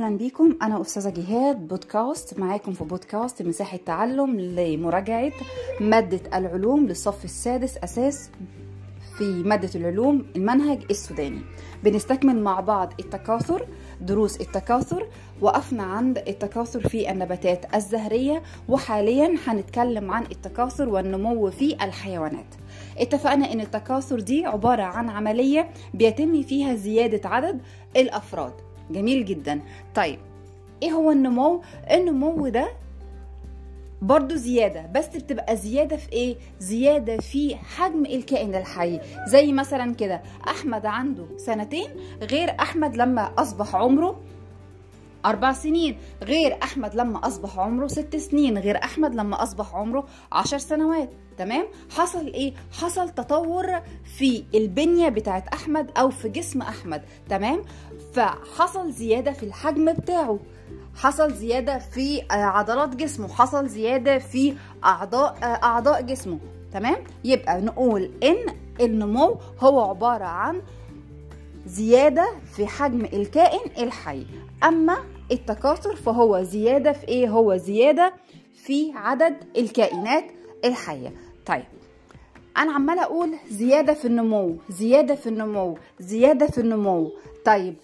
أهلا بيكم. أنا أستاذة جهاد بودكاست معاكم في بودكاست مساحة تعلم لمراجعة مادة العلوم للصف السادس أساس في مادة العلوم المنهج السوداني. بنستكمل مع بعض التكاثر دروس التكاثر وقفنا عند التكاثر في النباتات الزهرية وحاليا هنتكلم عن التكاثر والنمو في الحيوانات. اتفقنا إن التكاثر دي عبارة عن عملية بيتم فيها زيادة عدد الأفراد. جميل جدا. طيب إيه هو النمو؟ النمو ده برضو زيادة بس بتبقى زيادة في إيه؟ زيادة في حجم الكائن الحي. زي مثلا كده أحمد عنده سنتين غير أحمد لما أصبح عمره أربع سنين غير أحمد لما أصبح عمره ست سنين غير أحمد لما أصبح عمره عشر سنوات. تمام؟ حصل إيه؟ حصل تطور في البنية بتاعت أحمد أو في جسم أحمد. تمام؟ فحصل زيادة في الحجم بتاعه. حصل زيادة في عضلات جسمه. حصل زيادة في أعضاء أعضاء جسمه. تمام؟ يبقى نقول إن النمو هو عبارة عن زيادة في حجم الكائن الحي. أما التكاثر فهو زيادة في إيه؟ هو زيادة في عدد الكائنات الحية. طيب أنا عمالة أقول زيادة في النمو زيادة في النمو زيادة في النمو. طيب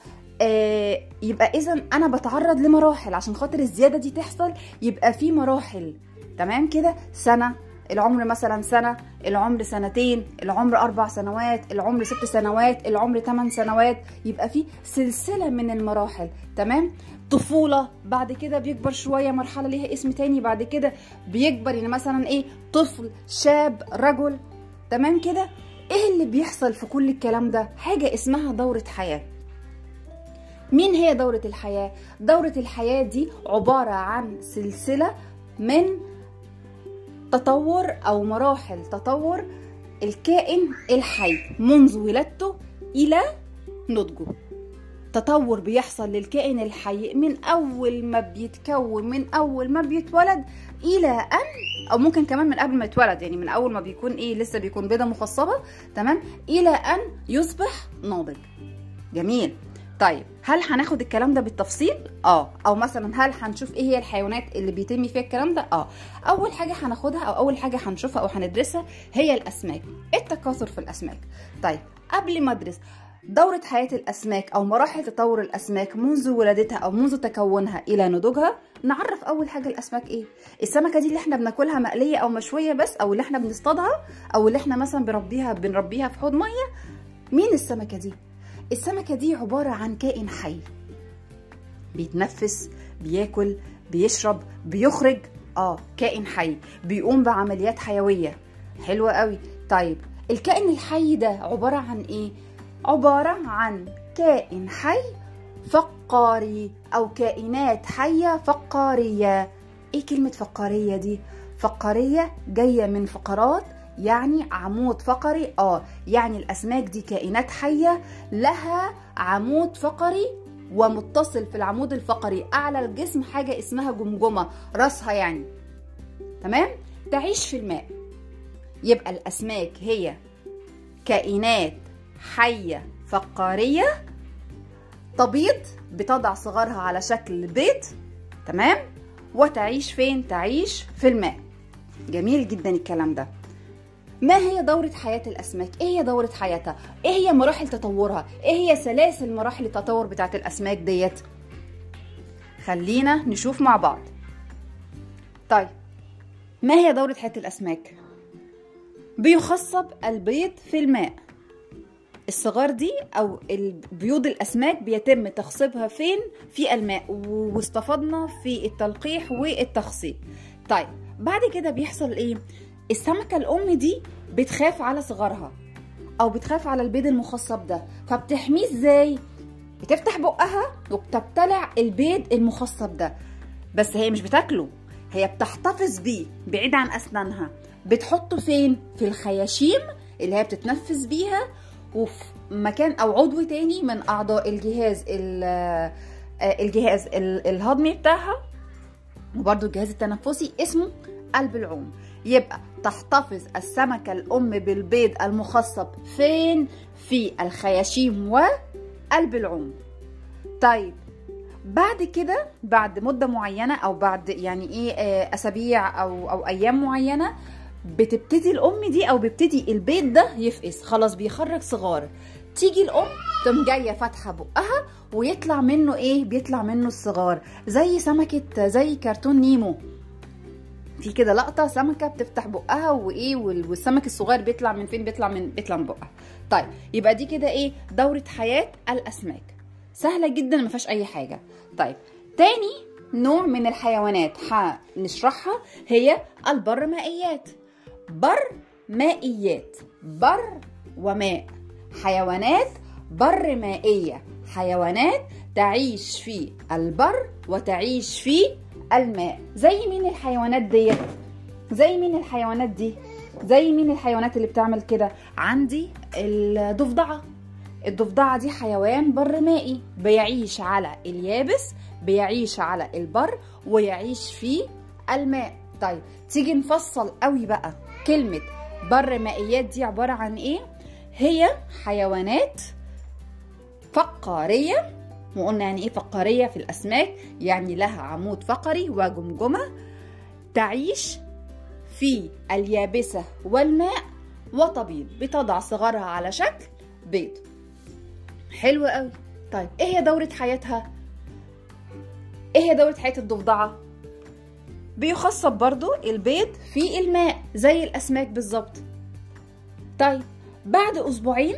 آه يبقى إذا أنا بتعرض لمراحل عشان خاطر الزيادة دي تحصل يبقى في مراحل. تمام كده؟ سنة العمر مثلا سنة العمر سنتين العمر أربع سنوات العمر ست سنوات العمر ثمان سنوات. يبقى في سلسلة من المراحل. تمام؟ طفولة بعد كده بيكبر شوية مرحلة ليها اسم تاني بعد كده بيكبر يعني مثلا إيه؟ طفل شاب رجل. تمام كده؟ إيه اللي بيحصل في كل الكلام ده؟ حاجة اسمها دورة حياة. مين هي دورة الحياة؟ دورة الحياة دي عبارة عن سلسلة من تطور أو مراحل تطور الكائن الحي منذ ولادته إلى نضجه. تطور بيحصل للكائن الحي من أول ما بيتكون من أول ما بيتولد إلى أن أو ممكن كمان من قبل ما يتولد يعني من أول ما بيكون إيه لسه بيكون بيضة مخصبة تمام؟ إلى أن يصبح ناضج. جميل. طيب هل هناخد الكلام ده بالتفصيل؟ آه. أو مثلا هل هنشوف إيه هي الحيوانات اللي بيتم فيها الكلام ده؟ آه. أول حاجة هناخدها أو أول حاجة هنشوفها أو هندرسها هي الأسماك التكاثر في الأسماك. طيب قبل ما أدرس دورة حياة الأسماك أو مراحل تطور الأسماك منذ ولادتها أو منذ تكونها إلى نضوجها نعرف أول حاجة الأسماك إيه؟ السمكة دي اللي إحنا بناكلها مقلية أو مشوية بس أو اللي إحنا بنصطادها أو اللي إحنا مثلا بنربيها بنربيها في حوض مية مين السمكة دي؟ السمكة دي عبارة عن كائن حي. بيتنفس بياكل بيشرب بيخرج. آه كائن حي. بيقوم بعمليات حيوية. حلوة قوي. طيب الكائن الحي ده عبارة عن إيه؟ عبارة عن كائن حي فقاري أو كائنات حية فقارية. إيه كلمة فقارية دي؟ فقارية جاية من فقرات يعني عمود فقري آه يعني الأسماك دي كائنات حية لها عمود فقري ومتصل في العمود الفقري. أعلى الجسم حاجة اسمها جمجمة راسها يعني. تمام؟ تعيش في الماء. يبقى الأسماك هي كائنات حية فقاريه تبيض بتضع صغارها على شكل بيض. تمام؟ وتعيش فين؟ تعيش في الماء. جميل جدا الكلام ده. ما هي دورة حياة الأسماك؟ إيه هي دورة حياتها؟ إيه هي مراحل تطورها؟ إيه هي سلاسل مراحل التطور بتاعت الأسماك ديت؟ خلينا نشوف مع بعض. طيب ما هي دورة حياة الأسماك؟ بيخصب البيض في الماء. الصغار دي أو بيوض الأسماك بيتم تخصيبها فين؟ في الماء واستفدنا في التلقيح والتخصيب. طيب بعد كده بيحصل إيه؟ السمكة الأم دي بتخاف على صغارها أو بتخاف على البيض المخصب ده فبتحميه إزاي؟ بتفتح بقها وبتبتلع البيض المخصب ده بس هي مش بتاكله هي بتحتفظ بيه بعيد عن أسنانها بتحطه فين؟ في الخياشيم اللي هي بتتنفس بيها وفي مكان أو عضو تاني من أعضاء الجهاز الجهاز الهضمي بتاعها وبرده الجهاز التنفسي اسمه قلب العوم يبقى تحتفظ السمكة الأم بالبيض المخصب فين؟ في الخياشيم وقلب العوم طيب بعد كده بعد مدة معينة أو بعد يعني إيه آه، أسابيع أو أو أيام معينة بتبتدي الأم دي أو بيبتدي البيت ده يفقس. خلاص بيخرج صغار. تيجي الأم تقوم جاية فاتحة بقها ويطلع منه إيه؟ بيطلع منه الصغار. زي سمكة زي كرتون نيمو. في كده لقطة سمكة بتفتح بقها وإيه وال- والسمك الصغير بيطلع من فين؟ بيطلع من بيطلع من بقها. طيب يبقى دي كده إيه؟ دورة حياة الأسماك. سهلة جدا ما فيهاش أي حاجة. طيب تاني نوع من الحيوانات هنشرحها هي البرمائيات. بر مائيات بر وماء. حيوانات بر مائية حيوانات تعيش في البر وتعيش في الماء. زي مين الحيوانات ديت؟ زي مين الحيوانات دي؟ زي مين الحيوانات اللي بتعمل كده؟ عندي الضفدعة. الضفدعة دي حيوان بر مائي بيعيش على اليابس بيعيش على البر ويعيش في الماء. طيب تيجي نفصل قوي بقى. كلمة بر مائيات دي عبارة عن إيه؟ هي حيوانات فقارية وقلنا يعني إيه فقارية في الأسماك يعني لها عمود فقري وجمجمة تعيش في اليابسة والماء وتبيض بتضع صغارها على شكل بيض. حلو قوي. طيب إيه هي دورة حياتها؟ إيه هي دورة حياة الضفدعة؟ بيخصب برضو البيض في الماء زي الأسماك بالظبط. طيب بعد أسبوعين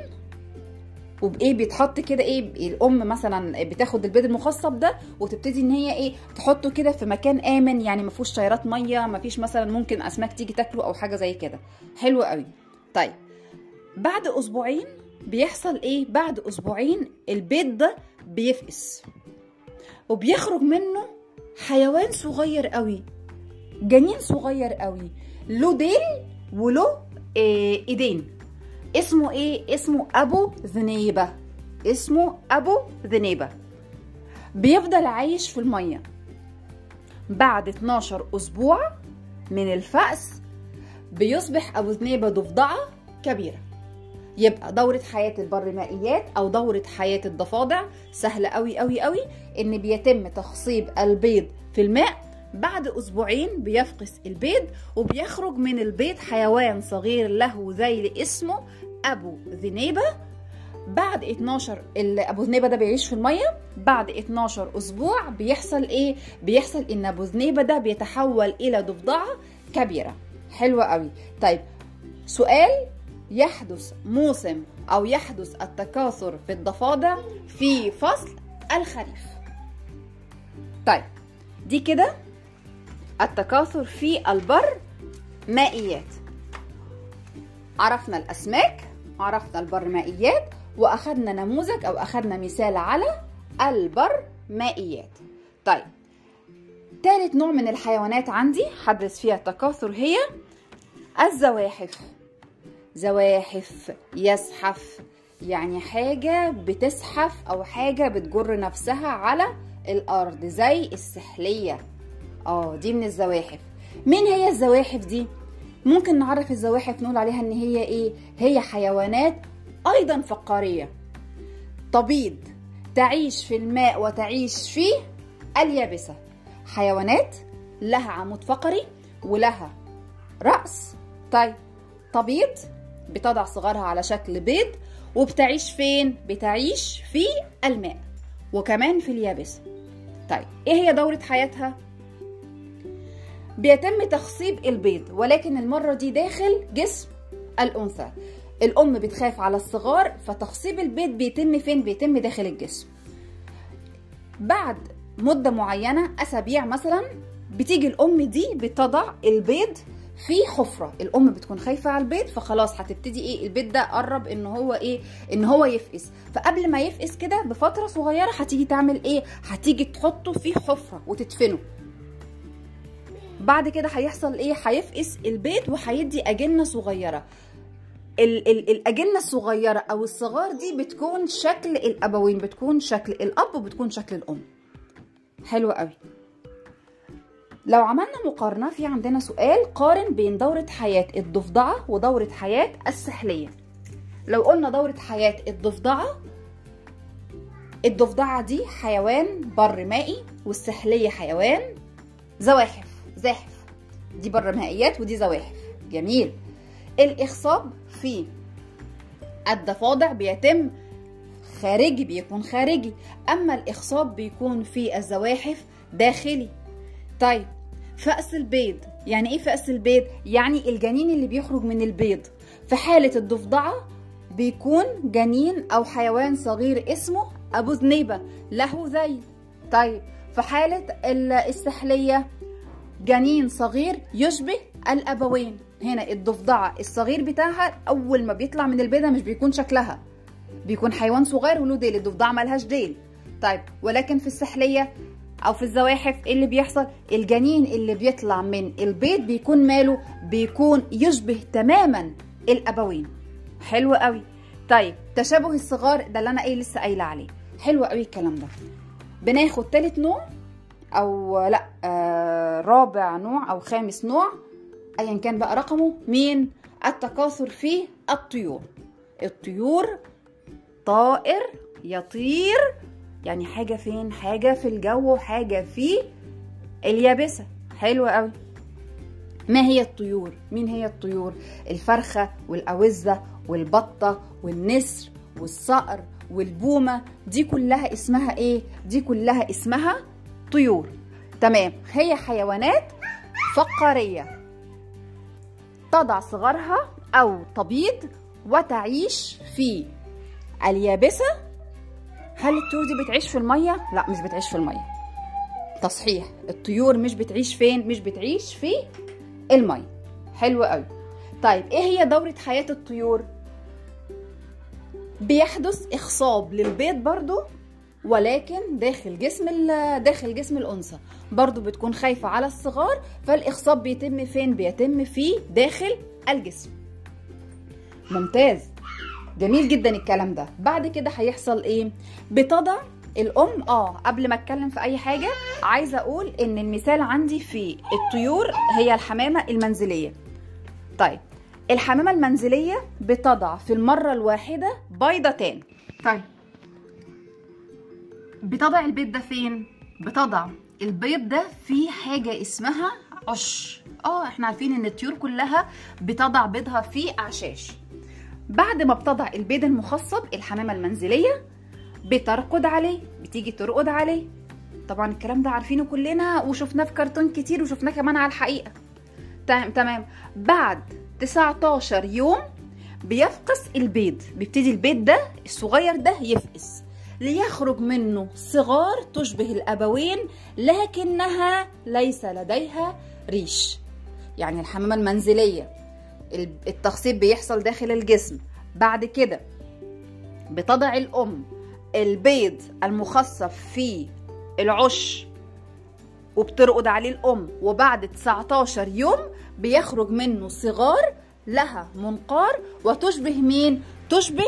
وبإيه بيتحط كده إيه الأم مثلا بتاخد البيض المخصب ده وتبتدي إن هي إيه تحطه كده في مكان آمن يعني ما فيهوش شيرات مية ما فيش مثلا ممكن أسماك تيجي تاكله أو حاجة زي كده. حلو قوي. طيب بعد أسبوعين بيحصل إيه؟ بعد أسبوعين البيض ده بيفقس وبيخرج منه حيوان صغير قوي جنين صغير قوي له ديل وله إيه إيدين. اسمه إيه؟ اسمه أبو ذنيبة. اسمه أبو ذنيبة. بيفضل عايش في المية. بعد 12 أسبوع من الفأس بيصبح أبو ذنيبة ضفدعة كبيرة. يبقى دورة حياة البرمائيات أو دورة حياة الضفادع سهلة قوي قوي قوي إن بيتم تخصيب البيض في الماء. بعد أسبوعين بيفقس البيض وبيخرج من البيض حيوان صغير له ذيل اسمه أبو ذنيبة. بعد 12 ال- أبو ذنيبة ده بيعيش في المية. بعد 12 أسبوع بيحصل إيه؟ بيحصل إن أبو ذنيبة ده بيتحول إلى ضفدعة كبيرة. حلوة قوي. طيب سؤال يحدث موسم أو يحدث التكاثر في الضفادع في فصل الخريف؟ طيب دي كده التكاثر في البر مائيات. عرفنا الأسماك. عرفنا البرمائيات واخدنا نموذج أو اخدنا مثال على البرمائيات. طيب تالت نوع من الحيوانات عندي حدث فيها التكاثر هي الزواحف. زواحف يزحف يعني حاجة بتزحف أو حاجة بتجر نفسها على الأرض زي السحلية. آه دي من الزواحف. مين هي الزواحف دي؟ ممكن نعرف الزواحف نقول عليها إن هي إيه؟ هي حيوانات أيضا فقارية تبيض تعيش في الماء وتعيش في اليابسة حيوانات لها عمود فقري ولها رأس طيب تبيض بتضع صغارها على شكل بيض وبتعيش فين؟ بتعيش في الماء وكمان في اليابسة طيب إيه هي دورة حياتها؟ بيتم تخصيب البيض ولكن المرة دي داخل جسم الأنثى. الأم بتخاف على الصغار فتخصيب البيض بيتم فين؟ بيتم داخل الجسم. بعد مدة معينة أسابيع مثلا بتيجي الأم دي بتضع البيض في حفرة. الأم بتكون خايفة على البيض فخلاص هتبتدي إيه؟ البيض ده قرب إن هو إيه؟ إن هو يفقس. فقبل ما يفقس كده بفترة صغيرة هتيجي تعمل إيه؟ هتيجي تحطه في حفرة وتدفنه. بعد كده هيحصل إيه؟ هيفقس البيض وهيدي أجنة صغيرة. ال ال الأجنة الصغيرة أو الصغار دي بتكون شكل الأبوين بتكون شكل الأب وبتكون شكل الأم. حلو قوي. لو عملنا مقارنة في عندنا سؤال قارن بين دورة حياة الضفدعة ودورة حياة السحلية. لو قلنا دورة حياة الضفدعة الضفدعة دي حيوان بر مائي والسحلية حيوان زواحف. زاحف دي بر مائيات ودي زواحف. جميل. الإخصاب في الضفادع بيتم خارجي بيكون خارجي. أما الإخصاب بيكون في الزواحف داخلي. طيب فأس البيض. يعني إيه فأس البيض؟ يعني الجنين اللي بيخرج من البيض. في حالة الضفدعة بيكون جنين أو حيوان صغير اسمه أبو ذنيبة له ذيل طيب في حالة السحلية جنين صغير يشبه الأبوين. هنا الضفدعة الصغير بتاعها أول ما بيطلع من البيضة مش بيكون شكلها. بيكون حيوان صغير وله ديل الضفدعة ملهاش ديل. طيب ولكن في السحلية أو في الزواحف إيه اللي بيحصل؟ الجنين اللي بيطلع من البيض بيكون ماله بيكون يشبه تماما الأبوين. حلو قوي. طيب تشابه الصغار ده اللي أنا إيه لسه قايلة عليه. حلو قوي الكلام ده. بناخد تالت نوع. أو لأ آه رابع نوع أو خامس نوع ايا كان بقى رقمه مين؟ التكاثر في الطيور. الطيور طائر يطير يعني حاجة فين؟ حاجة في الجو وحاجه في اليابسة. حلوة قوي ما هي الطيور؟ مين هي الطيور؟ الفرخة والأوزة والبطة والنسر والصقر والبومة. دي كلها اسمها إيه؟ دي كلها اسمها طيور. تمام. هي حيوانات فقارية تضع صغارها أو تبيض وتعيش في اليابسة؟ هل الطيور دي بتعيش في المية؟ لا مش بتعيش في المية. تصحيح الطيور مش بتعيش فين؟ مش بتعيش في المية. حلو قوي. طيب إيه هي دورة حياة الطيور؟ بيحدث إخصاب للبيض برضو ولكن داخل جسم داخل جسم الأنثى. برضو بتكون خايفة على الصغار فالإخصاب بيتم فين؟ بيتم في داخل الجسم. ممتاز. جميل جدا الكلام ده. بعد كده هيحصل إيه؟ بتضع الأم آه قبل ما أتكلم في أي حاجة عايزة أقول إن المثال عندي في الطيور هي الحمامة المنزلية. طيب الحمامة المنزلية بتضع في المرة الواحدة بيضتان طيب. بتضع البيض ده فين؟ بتضع البيض ده في حاجة اسمها عش. آه إحنا عارفين ان الطيور كلها بتضع بيضها في اعشاش بعد ما بتضع البيض المخصب الحمامة المنزلية بترقد عليه بتيجي ترقد عليه. طبعا الكلام ده عارفينه كلنا وشفناه في كرتون كتير وشفناه كمان على الحقيقة. تمام بعد 19 يوم بيفقس البيض. بيبتدي البيض ده الصغير ده يفقس. ليخرج منه صغار تشبه الأبوين لكنها ليس لديها ريش. يعني الحمامة المنزلية التخصيب بيحصل داخل الجسم. بعد كده بتضع الأم البيض المخصب في العش وبترقد عليه الأم وبعد 19 يوم بيخرج منه صغار لها منقار وتشبه مين؟ تشبه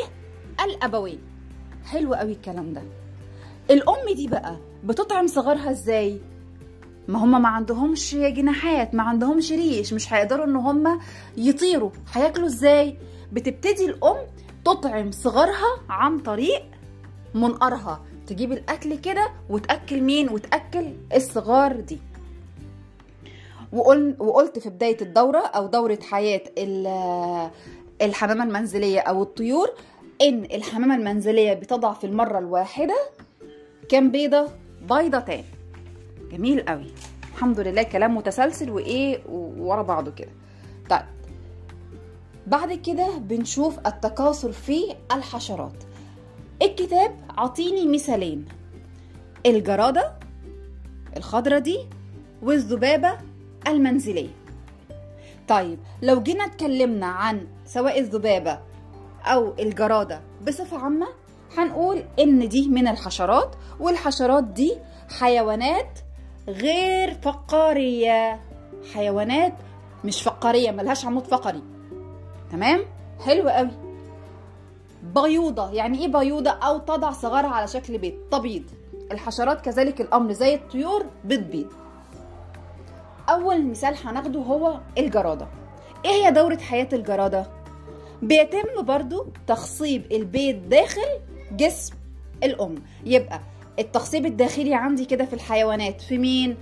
الأبوين. حلو قوي الكلام ده. الأم دي بقى بتطعم صغارها إزاي؟ ما هم ما عندهمش جناحات ما عندهمش ريش مش هيقدروا إن هم يطيروا. هياكلوا إزاي؟ بتبتدي الأم تطعم صغارها عن طريق منقارها تجيب الأكل كده وتأكل مين؟ وتأكل الصغار دي. وقل وقلت في بداية الدورة أو دورة حياة الحمامة المنزلية أو الطيور إن الحمامة المنزلية بتضع في المرة الواحدة كام بيضة بيضتان جميل قوي. الحمد لله كلام متسلسل وإيه ورا بعضه كده. طيب. بعد كده بنشوف التكاثر في الحشرات. الكتاب عطيني مثالين. الجرادة الخضرة دي والذبابة المنزلية. طيب لو جينا اتكلمنا عن سواء الذبابة أو الجرادة. بصفة عامة هنقول إن دي من الحشرات والحشرات دي حيوانات غير فقارية. حيوانات مش فقارية ملهاش عمود فقري. تمام؟ حلو قوي. بيوضة. يعني إيه بيوضة؟ أو تضع صغارها على شكل بيض. تبيض الحشرات كذلك الأمر زي الطيور بتبيض أول مثال هناخده هو الجرادة. إيه هي دورة حياة الجرادة؟ بيتم برضو تخصيب البيض داخل جسم الأم. يبقى التخصيب الداخلي عندي كده في الحيوانات في مين؟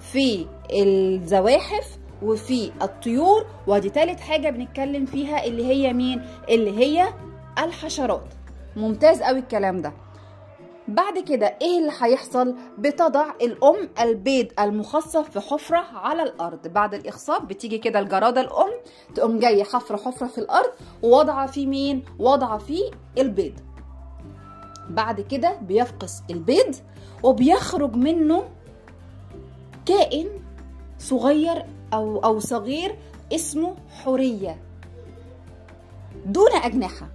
في الزواحف وفي الطيور. ودي تالت حاجة بنتكلم فيها اللي هي مين؟ اللي هي الحشرات. ممتاز قوي الكلام ده. بعد كده إيه اللي هيحصل؟ بتضع الأم البيض المخصب في حفرة على الأرض. بعد الإخصاب بتيجي كده الجراده الأم تقوم جاية حفرة حفرة في الأرض ووضعه فيه مين؟ وضعه فيه البيض. بعد كده بيفقس البيض وبيخرج منه كائن صغير أو أو صغير اسمه حورية. دون أجنحة.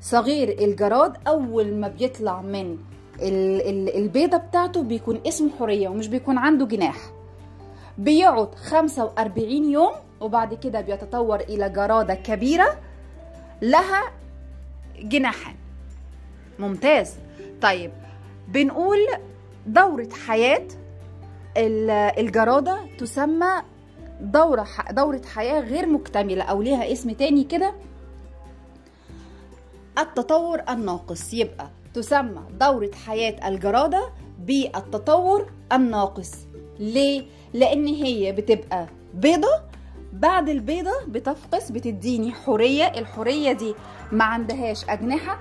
صغير الجراد أول ما بيطلع من البيضة بتاعته بيكون اسمه حورية ومش بيكون عنده جناح. بيقعد 45 يوم وبعد كده بيتطور إلى جرادة كبيرة لها جناحان ممتاز. طيب بنقول دورة حياة الجرادة تسمى دورة دورة حياة غير مكتملة أو ليها اسم تاني كده. التطور الناقص. يبقى تسمى دورة حياة الجرادة بالتطور الناقص. ليه؟ لأن هي بتبقى بيضة. بعد البيضة بتفقس بتديني حورية. الحورية دي ما عندهاش أجنحة.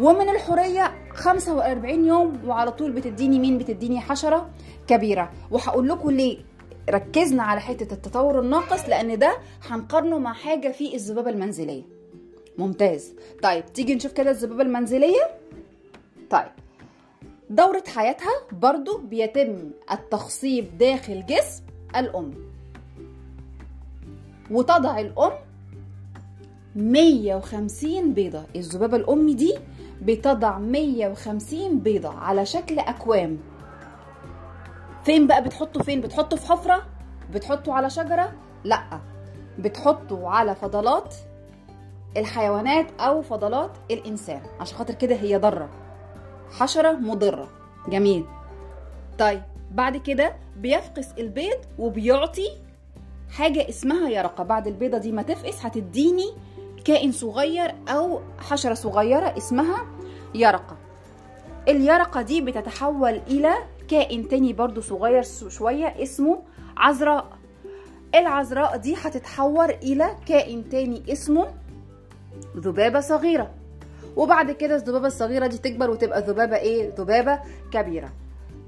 ومن الحورية 45 يوم وعلى طول بتديني مين؟ بتديني حشرة كبيرة. وهقول لكم ليه ركزنا على حتة التطور الناقص لأن ده هنقارنه مع حاجة في الذبابة المنزلية. ممتاز. طيب تيجي نشوف كده الذبابة المنزلية؟ طيب دورة حياتها برضو بيتم التخصيب داخل جسم الأم. وتضع الأم 150 بيضة. الذبابة الأم دي بتضع 150 بيضة على شكل أكوام. فين بقى بتحطه فين؟ بتحطه في حفرة؟ بتحطه على شجرة؟ لأ بتحطه على فضلات الحيوانات أو فضلات الإنسان. عشان خاطر كده هي ضارة. حشرة مضرة. جميل. طيب بعد كده بيفقس البيض وبيعطي حاجة اسمها يرقة. بعد البيضة دي ما تفقس هتديني كائن صغير أو حشرة صغيرة اسمها يرقة. اليرقة دي بتتحول إلى كائن تاني برضو صغير شوية اسمه عذراء. العذراء دي هتتحول إلى كائن تاني اسمه ذبابة صغيرة. وبعد كده الذبابة الصغيرة دي تكبر وتبقى ذبابة إيه؟ ذبابة كبيرة.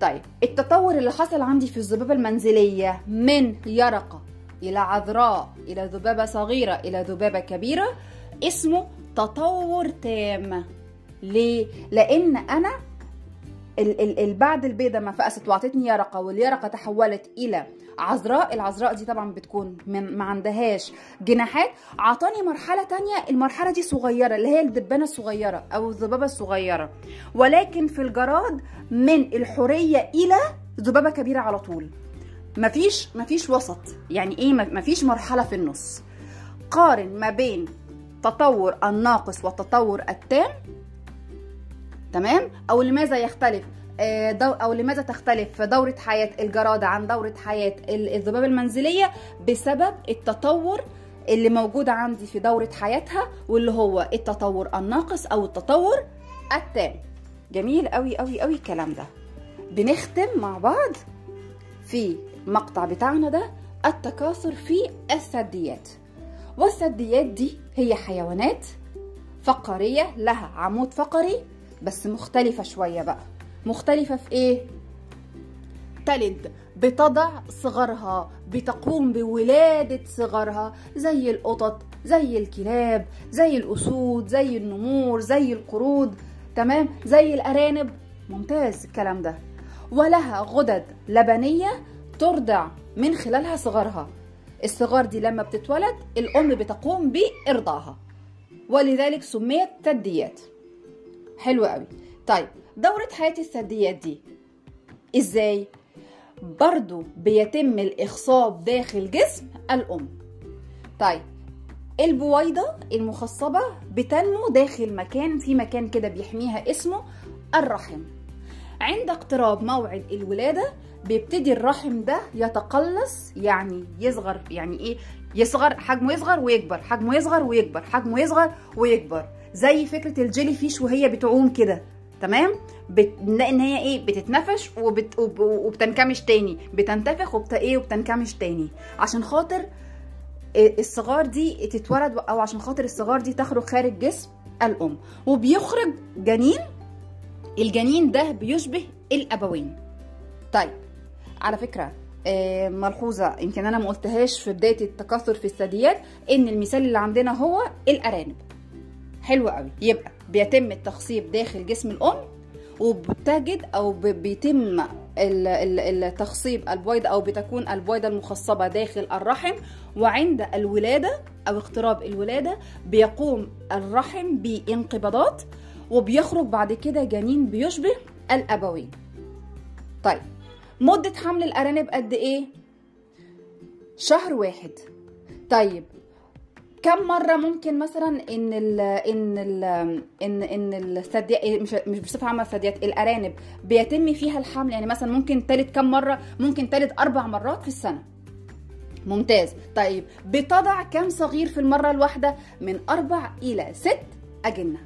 طيب التطور اللي حصل عندي في الذبابة المنزلية من يرقة إلى عذراء إلى ذبابة صغيرة إلى ذبابة كبيرة اسمه تطور تام. ليه؟ لأن أنا بعد البيضة ما فقست وعطتني يرقة واليرقة تحولت إلى عذراء. العذراء دي طبعا بتكون ما عندهاش جناحات. عطاني مرحلة تانية المرحلة دي صغيرة اللي هي الدبانة الصغيرة أو الذبابة الصغيرة. ولكن في الجراد من الحورية إلى ذبابة كبيرة على طول. مفيش مفيش وسط. يعني إيه؟ مفيش مرحلة في النص. قارن ما بين تطور الناقص والتطور التام تمام؟ أو لماذا يختلف دو أو لماذا تختلف دورة حياة الجرادة عن دورة حياة الذبابة المنزلية بسبب التطور اللي موجود عندي في دورة حياتها واللي هو التطور الناقص أو التطور التام. جميل قوي قوي قوي الكلام ده. بنختم مع بعض في المقطع بتاعنا ده التكاثر في الثدييات. والثدييات دي هي حيوانات فقرية لها عمود فقري بس مختلفة شوية بقى. مختلفة في إيه؟ تلد بتضع صغرها بتقوم بولادة صغرها زي القطط زي الكلاب زي الأسود زي النمور زي القرود تمام؟ زي الأرانب. ممتاز الكلام ده. ولها غدد لبنية ترضع من خلالها صغرها. الصغار دي لما بتتولد الأم بتقوم بإرضاعها ولذلك سميت ثدييات حلو قوي. طيب دورة حياة الثدييات دي إزاي؟ برضو بيتم الإخصاب داخل جسم الأم. طيب البويضة المخصبة بتنمو داخل مكان في مكان كده بيحميها اسمه الرحم. عند اقتراب موعد الولادة بيبتدي الرحم ده يتقلص يعني يصغر يعني إيه؟ يصغر حجمه يصغر ويكبر حجمه يصغر ويكبر حجمه يصغر ويكبر. زي فكرة الجيلي فيش وهي بتعوم كده تمام؟ بنلاقي إن هي إيه بتتنفش وبت... وب... وبتنكمش تاني. بتنتفخ وبت... إيه وبتنكمش تاني. عشان خاطر الصغار دي تتولد أو عشان خاطر الصغار دي تخرج خارج جسم الأم. وبيخرج جنين الجنين ده بيشبه الأبوين. طيب على فكرة آه ملحوظة يمكن أنا ما قلتهاش في بداية التكاثر في الثدييات إن المثال اللي عندنا هو الأرانب. حلو قوي. يبقى بيتم التخصيب داخل جسم الأم وبتجد أو بيتم التخصيب البويضة أو بتكون البويضة المخصبة داخل الرحم وعند الولادة أو اقتراب الولادة بيقوم الرحم بانقباضات وبيخرج بعد كده جنين بيشبه الابوين طيب مدة حمل الأرانب قد إيه؟ شهر واحد. طيب كم مرة ممكن مثلا إن ال إن ال إن إن الثدييات مش مش بصفة عامة الثدييات الأرانب بيتم فيها الحمل؟ يعني مثلا ممكن تلد كم مرة؟ ممكن تلد أربع مرات في السنة. ممتاز. طيب بتضع كم صغير في المرة الواحدة؟ من أربع إلى ست أجنة.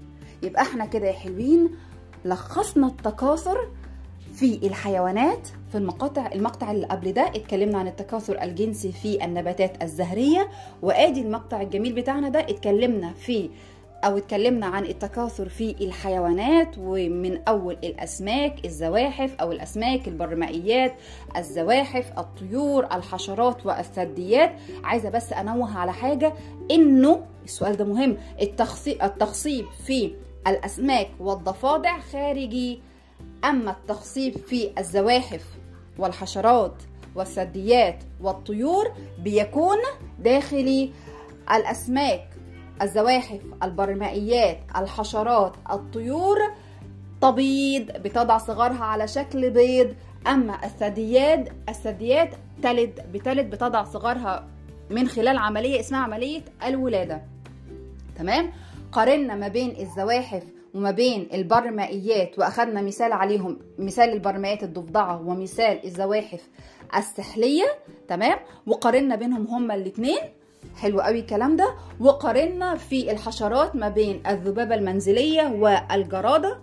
يبقى إحنا كده يا حلوين لخصنا التكاثر في الحيوانات في المقاطع المقطع اللي قبل ده اتكلمنا عن التكاثر الجنسي في النباتات الزهرية وآدي المقطع الجميل بتاعنا ده اتكلمنا في أو اتكلمنا عن التكاثر في الحيوانات ومن أول الأسماك الزواحف أو الأسماك البرمائيات الزواحف الطيور الحشرات والثدييات. عايزة بس أنوه على حاجة إنه السؤال ده مهم التخصيب في الأسماك والضفادع خارجي. أما التخصيب في الزواحف والحشرات والثدييات والطيور بيكون داخلي الأسماك الزواحف البرمائيات الحشرات الطيور تبيض بتضع صغارها على شكل بيض. أما الثدييات الثدييات تلد بتلد بتضع صغارها من خلال عملية اسمها عملية الولادة. تمام؟ قارنا ما بين الزواحف وما بين البرمائيات واخدنا مثال عليهم مثال البرمائيات الضفدعة ومثال الزواحف السحلية تمام؟ وقارنا بينهم هما الاثنين حلو قوي الكلام ده. وقارنا في الحشرات ما بين الذبابة المنزلية والجرادة.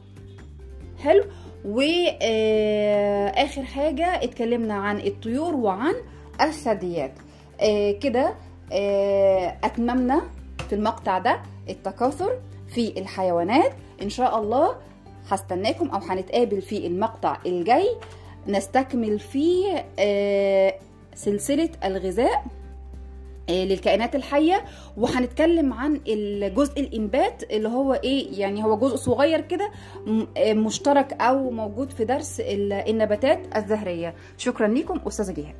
حلو. واخر حاجة اتكلمنا عن الطيور وعن الثدييات. آه كده آه أتممنا في المقطع ده التكاثر. في الحيوانات. إن شاء الله هستناكم أو هنتقابل في المقطع الجاي. نستكمل فيه آه سلسلة الغذاء للكائنات الحية. وهنتكلم عن الجزء الإنبات اللي هو إيه يعني هو جزء صغير كده مشترك أو موجود في درس النباتات الزهرية. شكرا لكم أستاذة جهاد